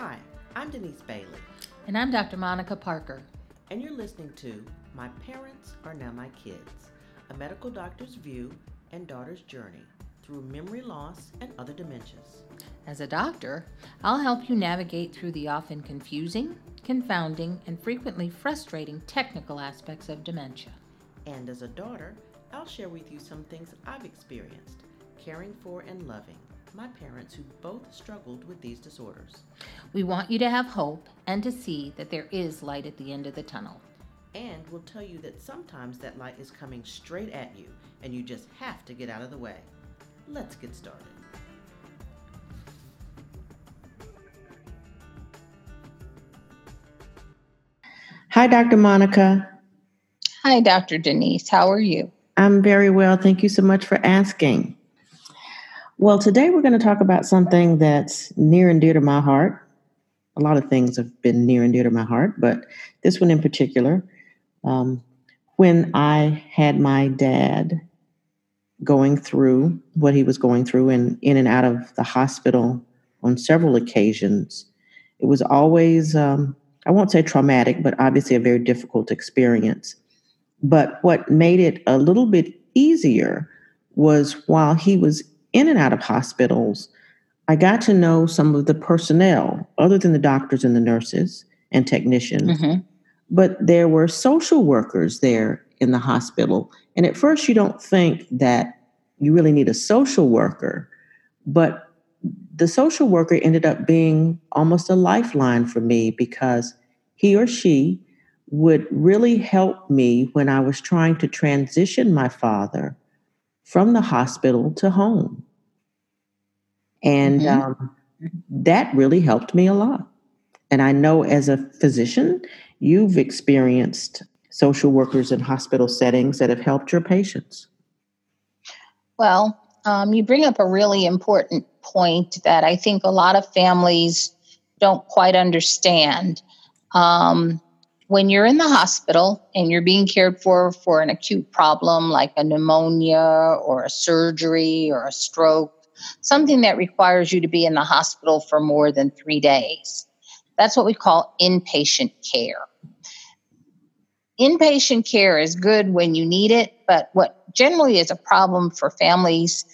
Hi, I'm Denise Bailey. And I'm Dr. Monica Parker. And you're listening to My Parents Are Now My Kids, a medical doctor's view and daughter's journey through memory loss and other dementias. As a doctor, I'll help you navigate through the often confusing, confounding, and frequently frustrating technical aspects of dementia. And as a daughter, I'll share with you some things I've experienced caring for and loving my parents who both struggled with these disorders. We want you to have hope and to see that there is light at the end of the tunnel. And we'll tell you that sometimes that light is coming straight at you and you just have to get out of the way. Let's get started. Hi, Dr. Monica. Hi, Dr. Denise. How are you? I'm very well. Thank you so much for asking. Well, today we're going to talk about something that's near and dear to my heart. A lot of things have been near and dear to my heart, but this one in particular. Um, when I had my dad going through what he was going through and in and out of the hospital on several occasions, it was always, um, I won't say traumatic, but obviously a very difficult experience. But what made it a little bit easier was while he was in and out of hospitals, I got to know some of the personnel, other than the doctors and the nurses and technicians. Mm-hmm. But there were social workers there in the hospital. And at first, you don't think that you really need a social worker. But the social worker ended up being almost a lifeline for me because he or she would really help me when I was trying to transition my father from the hospital to home. And mm-hmm. um, that really helped me a lot. And I know as a physician, you've experienced social workers in hospital settings that have helped your patients. Well, um, you bring up a really important point that I think a lot of families don't quite understand. Um, when you're in the hospital and you're being cared for for an acute problem like a pneumonia or a surgery or a stroke, something that requires you to be in the hospital for more than three days. That's what we call inpatient care. Inpatient care is good when you need it, but what generally is a problem for families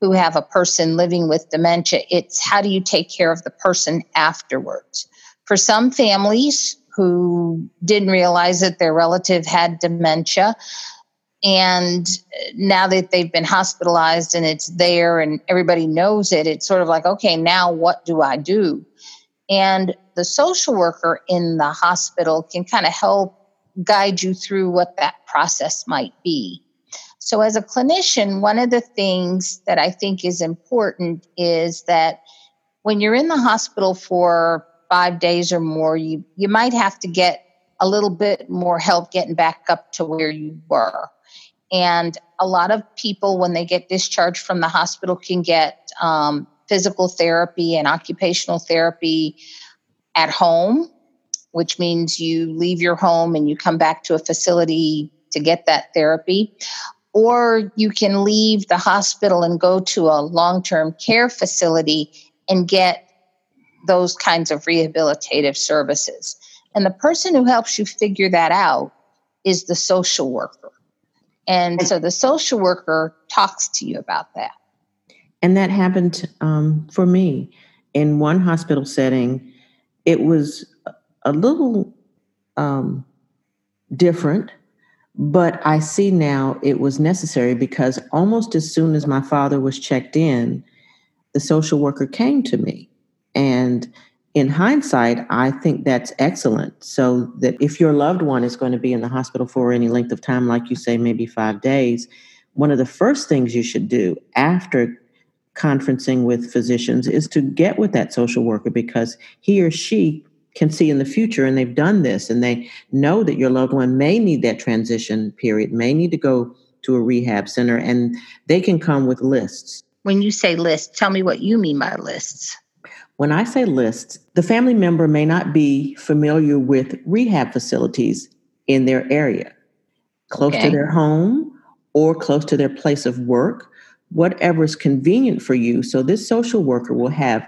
who have a person living with dementia, it's how do you take care of the person afterwards? For some families, who didn't realize that their relative had dementia. And now that they've been hospitalized and it's there and everybody knows it, it's sort of like, okay, now what do I do? And the social worker in the hospital can kind of help guide you through what that process might be. So, as a clinician, one of the things that I think is important is that when you're in the hospital for five days or more, you, you might have to get a little bit more help getting back up to where you were. And a lot of people, when they get discharged from the hospital, can get um, physical therapy and occupational therapy at home, which means you leave your home and you come back to a facility to get that therapy. Or you can leave the hospital and go to a long term care facility and get those kinds of rehabilitative services. And the person who helps you figure that out is the social worker. And so the social worker talks to you about that. And that happened um, for me in one hospital setting. It was a little um, different, but I see now it was necessary because almost as soon as my father was checked in, the social worker came to me and in hindsight, I think that's excellent. So that if your loved one is going to be in the hospital for any length of time, like you say, maybe five days, one of the first things you should do after conferencing with physicians is to get with that social worker because he or she can see in the future and they've done this and they know that your loved one may need that transition period, may need to go to a rehab center, and they can come with lists. When you say lists, tell me what you mean by lists. When I say lists, the family member may not be familiar with rehab facilities in their area, close okay. to their home or close to their place of work, whatever is convenient for you. So, this social worker will have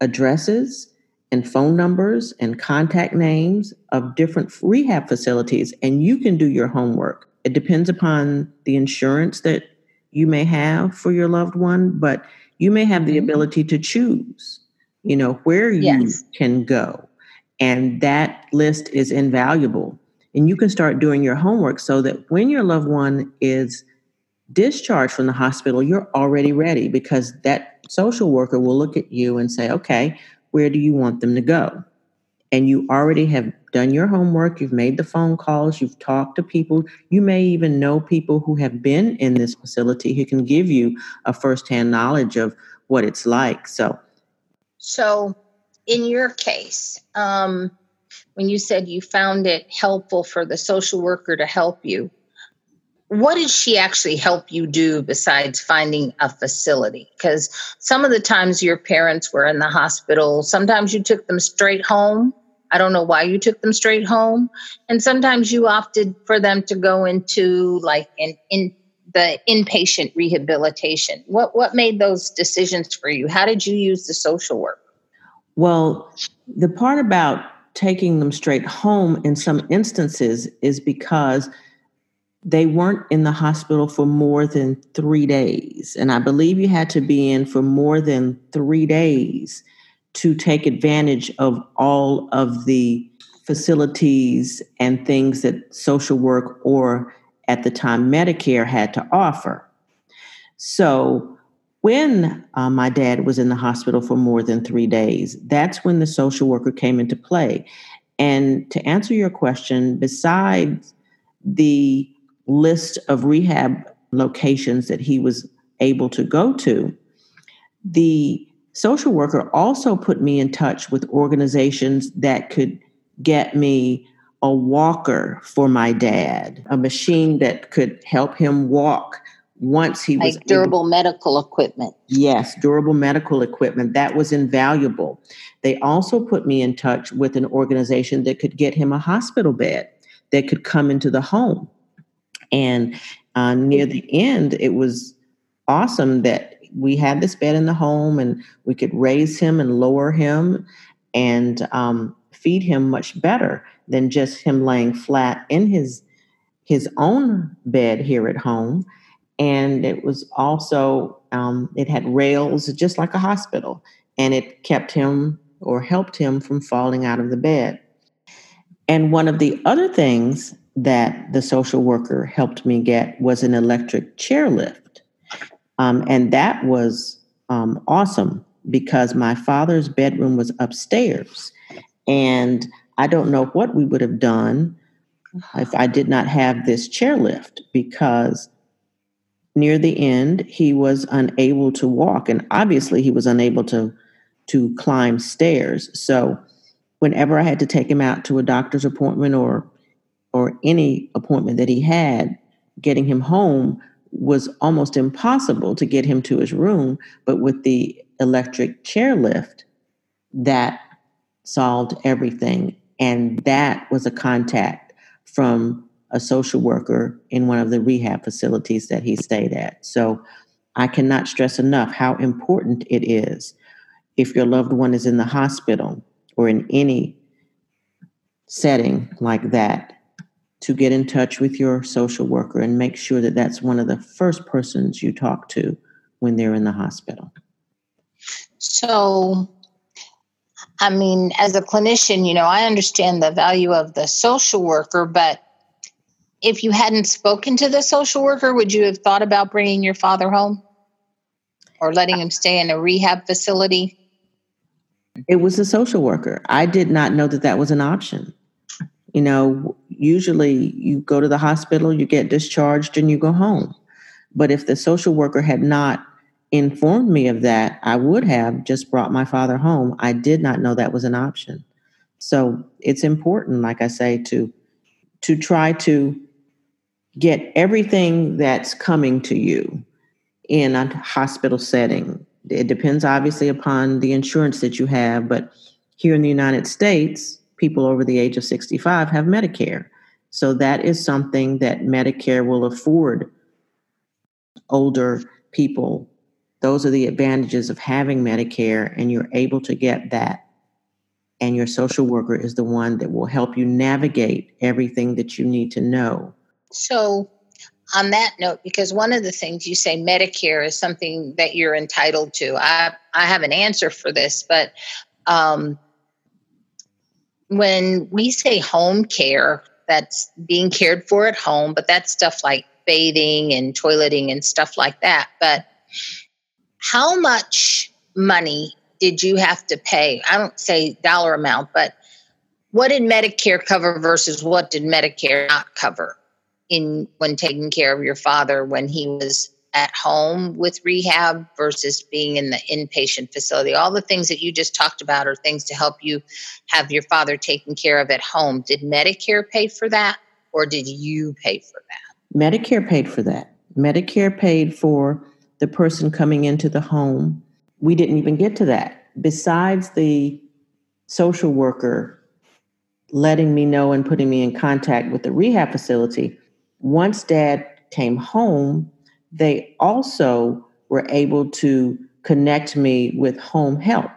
addresses and phone numbers and contact names of different rehab facilities, and you can do your homework. It depends upon the insurance that you may have for your loved one, but you may have the mm-hmm. ability to choose, you know, where you yes. can go. And that list is invaluable. And you can start doing your homework so that when your loved one is discharged from the hospital, you're already ready because that social worker will look at you and say, okay, where do you want them to go? And you already have done your homework, you've made the phone calls, you've talked to people. You may even know people who have been in this facility who can give you a firsthand knowledge of what it's like. So, so in your case, um, when you said you found it helpful for the social worker to help you, what did she actually help you do besides finding a facility? Because some of the times your parents were in the hospital, sometimes you took them straight home. I don't know why you took them straight home. And sometimes you opted for them to go into like an in the inpatient rehabilitation. What what made those decisions for you? How did you use the social work? Well, the part about taking them straight home in some instances is because they weren't in the hospital for more than three days. And I believe you had to be in for more than three days to take advantage of all of the facilities and things that social work or at the time Medicare had to offer. So when uh, my dad was in the hospital for more than three days, that's when the social worker came into play. And to answer your question, besides the list of rehab locations that he was able to go to, the social worker also put me in touch with organizations that could get me a walker for my dad, a machine that could help him walk once he like was durable able, medical equipment. Yes, durable medical equipment. That was invaluable. They also put me in touch with an organization that could get him a hospital bed that could come into the home. And uh, near the end, it was awesome that we had this bed in the home and we could raise him and lower him and um, feed him much better than just him laying flat in his his own bed here at home and it was also um, it had rails just like a hospital and it kept him or helped him from falling out of the bed and one of the other things that the social worker helped me get was an electric chairlift. Um, and that was um, awesome because my father's bedroom was upstairs. And I don't know what we would have done if I did not have this chairlift because near the end he was unable to walk and obviously he was unable to to climb stairs. So whenever I had to take him out to a doctor's appointment or or any appointment that he had, getting him home was almost impossible to get him to his room. But with the electric chairlift, that solved everything. And that was a contact from a social worker in one of the rehab facilities that he stayed at. So I cannot stress enough how important it is if your loved one is in the hospital or in any setting like that to get in touch with your social worker and make sure that that's one of the first persons you talk to when they're in the hospital. So, I mean, as a clinician, you know, I understand the value of the social worker, but if you hadn't spoken to the social worker, would you have thought about bringing your father home or letting him stay in a rehab facility? It was a social worker. I did not know that that was an option. You know, usually you go to the hospital, you get discharged, and you go home. But if the social worker had not informed me of that, I would have just brought my father home. I did not know that was an option. So it's important, like I say, to to try to get everything that's coming to you in a hospital setting. It depends obviously upon the insurance that you have, but here in the United States, people over the age of 65 have Medicare. So that is something that Medicare will afford older people. Those are the advantages of having Medicare, and you're able to get that and your social worker is the one that will help you navigate everything that you need to know. So, on that note, because one of the things you say Medicare is something that you're entitled to, I, I have an answer for this, but um, when we say home care, that's being cared for at home, but that's stuff like bathing and toileting and stuff like that. But how much money did you have to pay? I don't say dollar amount, but what did Medicare cover versus what did Medicare not cover in when taking care of your father when he was at home with rehab versus being in the inpatient facility? All the things that you just talked about are things to help you have your father taken care of at home. Did Medicare pay for that or did you pay for that? Medicare paid for that. Medicare paid for the person coming into the home we didn't even get to that. Besides the social worker letting me know and putting me in contact with the rehab facility, once dad came home, they also were able to connect me with home help.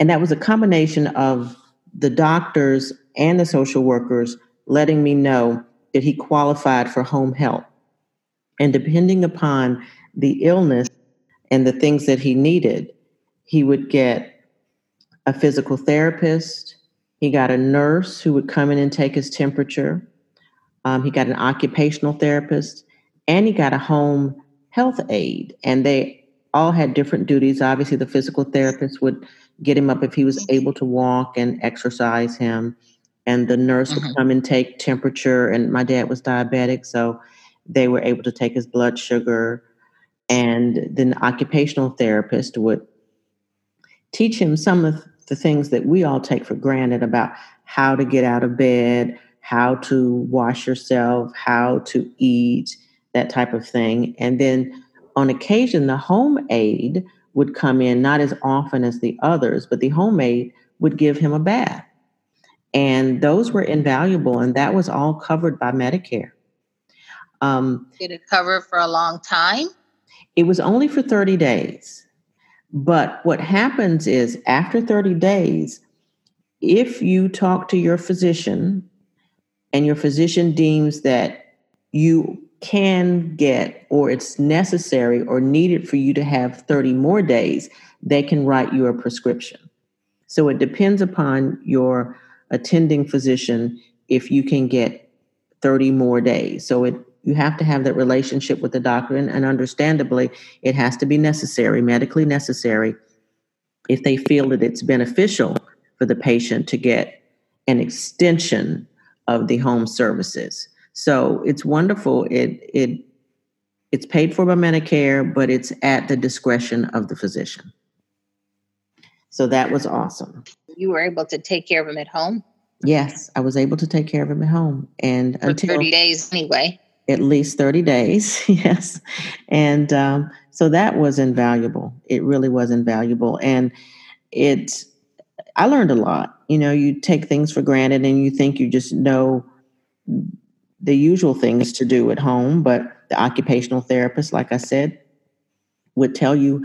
And that was a combination of the doctors and the social workers letting me know that he qualified for home help. And depending upon the illness, and the things that he needed. He would get a physical therapist. He got a nurse who would come in and take his temperature. Um, he got an occupational therapist, and he got a home health aide. And they all had different duties. Obviously, the physical therapist would get him up if he was able to walk and exercise him. And the nurse mm-hmm. would come and take temperature. And my dad was diabetic, so they were able to take his blood sugar and then the occupational therapist would teach him some of the things that we all take for granted about how to get out of bed, how to wash yourself, how to eat, that type of thing. And then on occasion, the home aide would come in, not as often as the others, but the home aide would give him a bath. And those were invaluable, and that was all covered by Medicare. Um, Did it cover for a long time? It was only for 30 days. But what happens is after 30 days, if you talk to your physician and your physician deems that you can get or it's necessary or needed for you to have 30 more days, they can write you a prescription. So it depends upon your attending physician if you can get 30 more days. So it you have to have that relationship with the doctor, and, and understandably, it has to be necessary, medically necessary, if they feel that it's beneficial for the patient to get an extension of the home services. So it's wonderful. It it it's paid for by Medicare, but it's at the discretion of the physician. So that was awesome. You were able to take care of him at home? Yes, I was able to take care of him at home. And for until 30 days anyway at least 30 days. yes. And um, so that was invaluable. It really was invaluable. And it, I learned a lot. You know, you take things for granted and you think you just know the usual things to do at home, but the occupational therapist, like I said, would tell you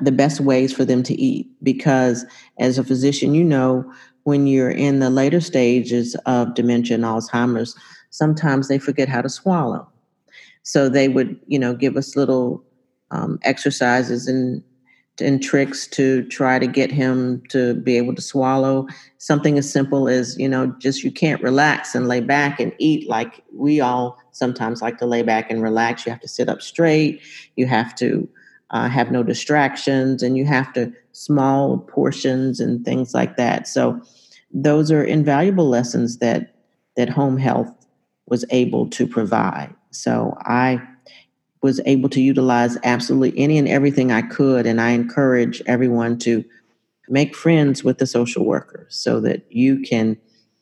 the best ways for them to eat because as a physician you know when you're in the later stages of dementia and alzheimer's sometimes they forget how to swallow. So they would, you know, give us little um, exercises and and tricks to try to get him to be able to swallow. Something as simple as you know just you can't relax and lay back and eat like we all sometimes like to lay back and relax. You have to sit up straight. You have to uh, have no distractions and you have to small portions and things like that. So those are invaluable lessons that that home health was able to provide. So I was able to utilize absolutely any and everything I could. And I encourage everyone to make friends with the social workers so that you can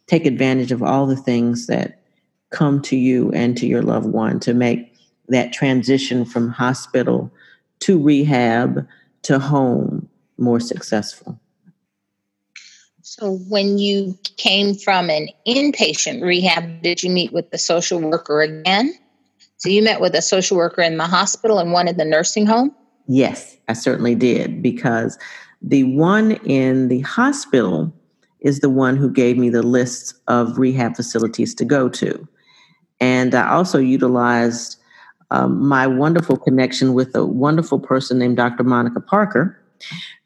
take advantage of all the things that come to you and to your loved one to make that transition from hospital to rehab to home more successful. So, when you came from an inpatient rehab, did you meet with the social worker again? So, you met with a social worker in the hospital and one in the nursing home? Yes, I certainly did because the one in the hospital is the one who gave me the list of rehab facilities to go to. And I also utilized um, my wonderful connection with a wonderful person named Dr. Monica Parker,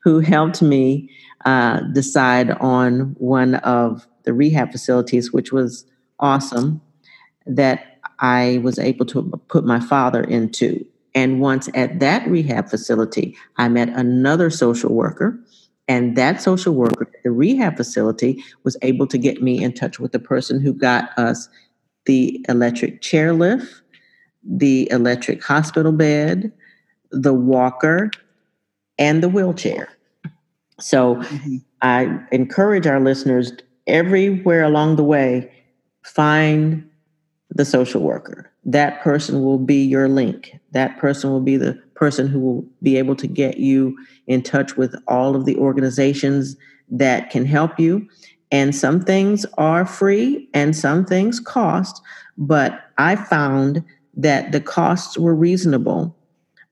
who helped me uh, decide on one of the rehab facilities, which was awesome, that I was able to put my father into. And once at that rehab facility, I met another social worker and that social worker at the rehab facility was able to get me in touch with the person who got us the electric chairlift, the electric hospital bed, the walker, and the wheelchair. So mm-hmm. I encourage our listeners everywhere along the way, find the social worker. That person will be your link. That person will be the person who will be able to get you in touch with all of the organizations that can help you. And some things are free and some things cost, but I found that the costs were reasonable.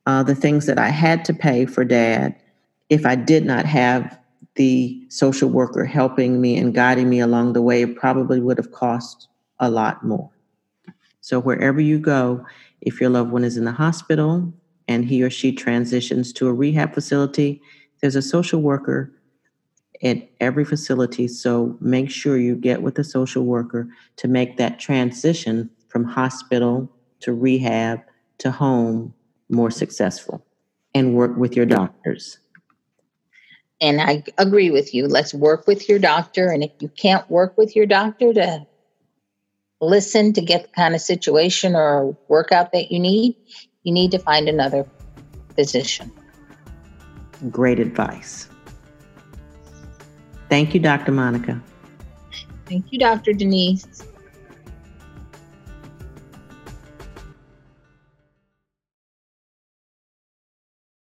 Uh, the things that I had to pay for dad, if I did not have the social worker helping me and guiding me along the way, it probably would have cost a lot more. So, wherever you go, if your loved one is in the hospital, and he or she transitions to a rehab facility, there's a social worker at every facility. So make sure you get with the social worker to make that transition from hospital to rehab to home more successful and work with your doctors. And I agree with you. Let's work with your doctor. And if you can't work with your doctor to listen to get the kind of situation or workout that you need, you need to find another physician. Great advice. Thank you, Dr. Monica. Thank you, Dr. Denise.